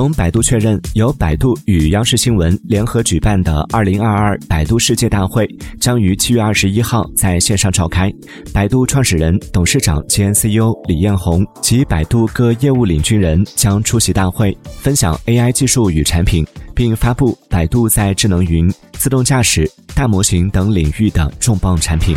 从百度确认由百度与央视新闻联合举办的二零二二百度世界大会将于七月二十一号在线上召开。百度创始人董事长兼 ceo 李彦宏及百度各业务领军人将出席大会分享 ai 技术与产品并发布百度在智能云自动驾驶大模型等领域的重磅产品。